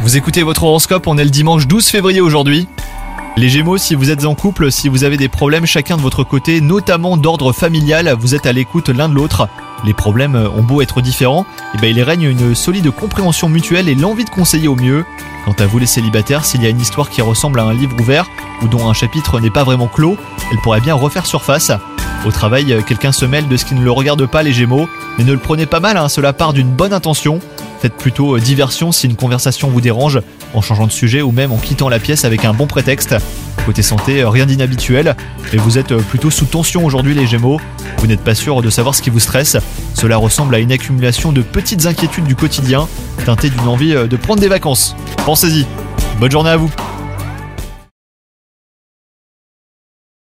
Vous écoutez votre horoscope, on est le dimanche 12 février aujourd'hui. Les Gémeaux, si vous êtes en couple, si vous avez des problèmes chacun de votre côté, notamment d'ordre familial, vous êtes à l'écoute l'un de l'autre. Les problèmes ont beau être différents, et ben il règne une solide compréhension mutuelle et l'envie de conseiller au mieux. Quant à vous les célibataires, s'il y a une histoire qui ressemble à un livre ouvert ou dont un chapitre n'est pas vraiment clos, elle pourrait bien refaire surface. Au travail, quelqu'un se mêle de ce qui ne le regarde pas les Gémeaux, mais ne le prenez pas mal, hein, cela part d'une bonne intention. Faites plutôt euh, diversion si une conversation vous dérange, en changeant de sujet ou même en quittant la pièce avec un bon prétexte. Côté santé, euh, rien d'inhabituel, et vous êtes euh, plutôt sous tension aujourd'hui les Gémeaux. Vous n'êtes pas sûr de savoir ce qui vous stresse. Cela ressemble à une accumulation de petites inquiétudes du quotidien, teintées d'une envie de prendre des vacances. Pensez-y. Bonne journée à vous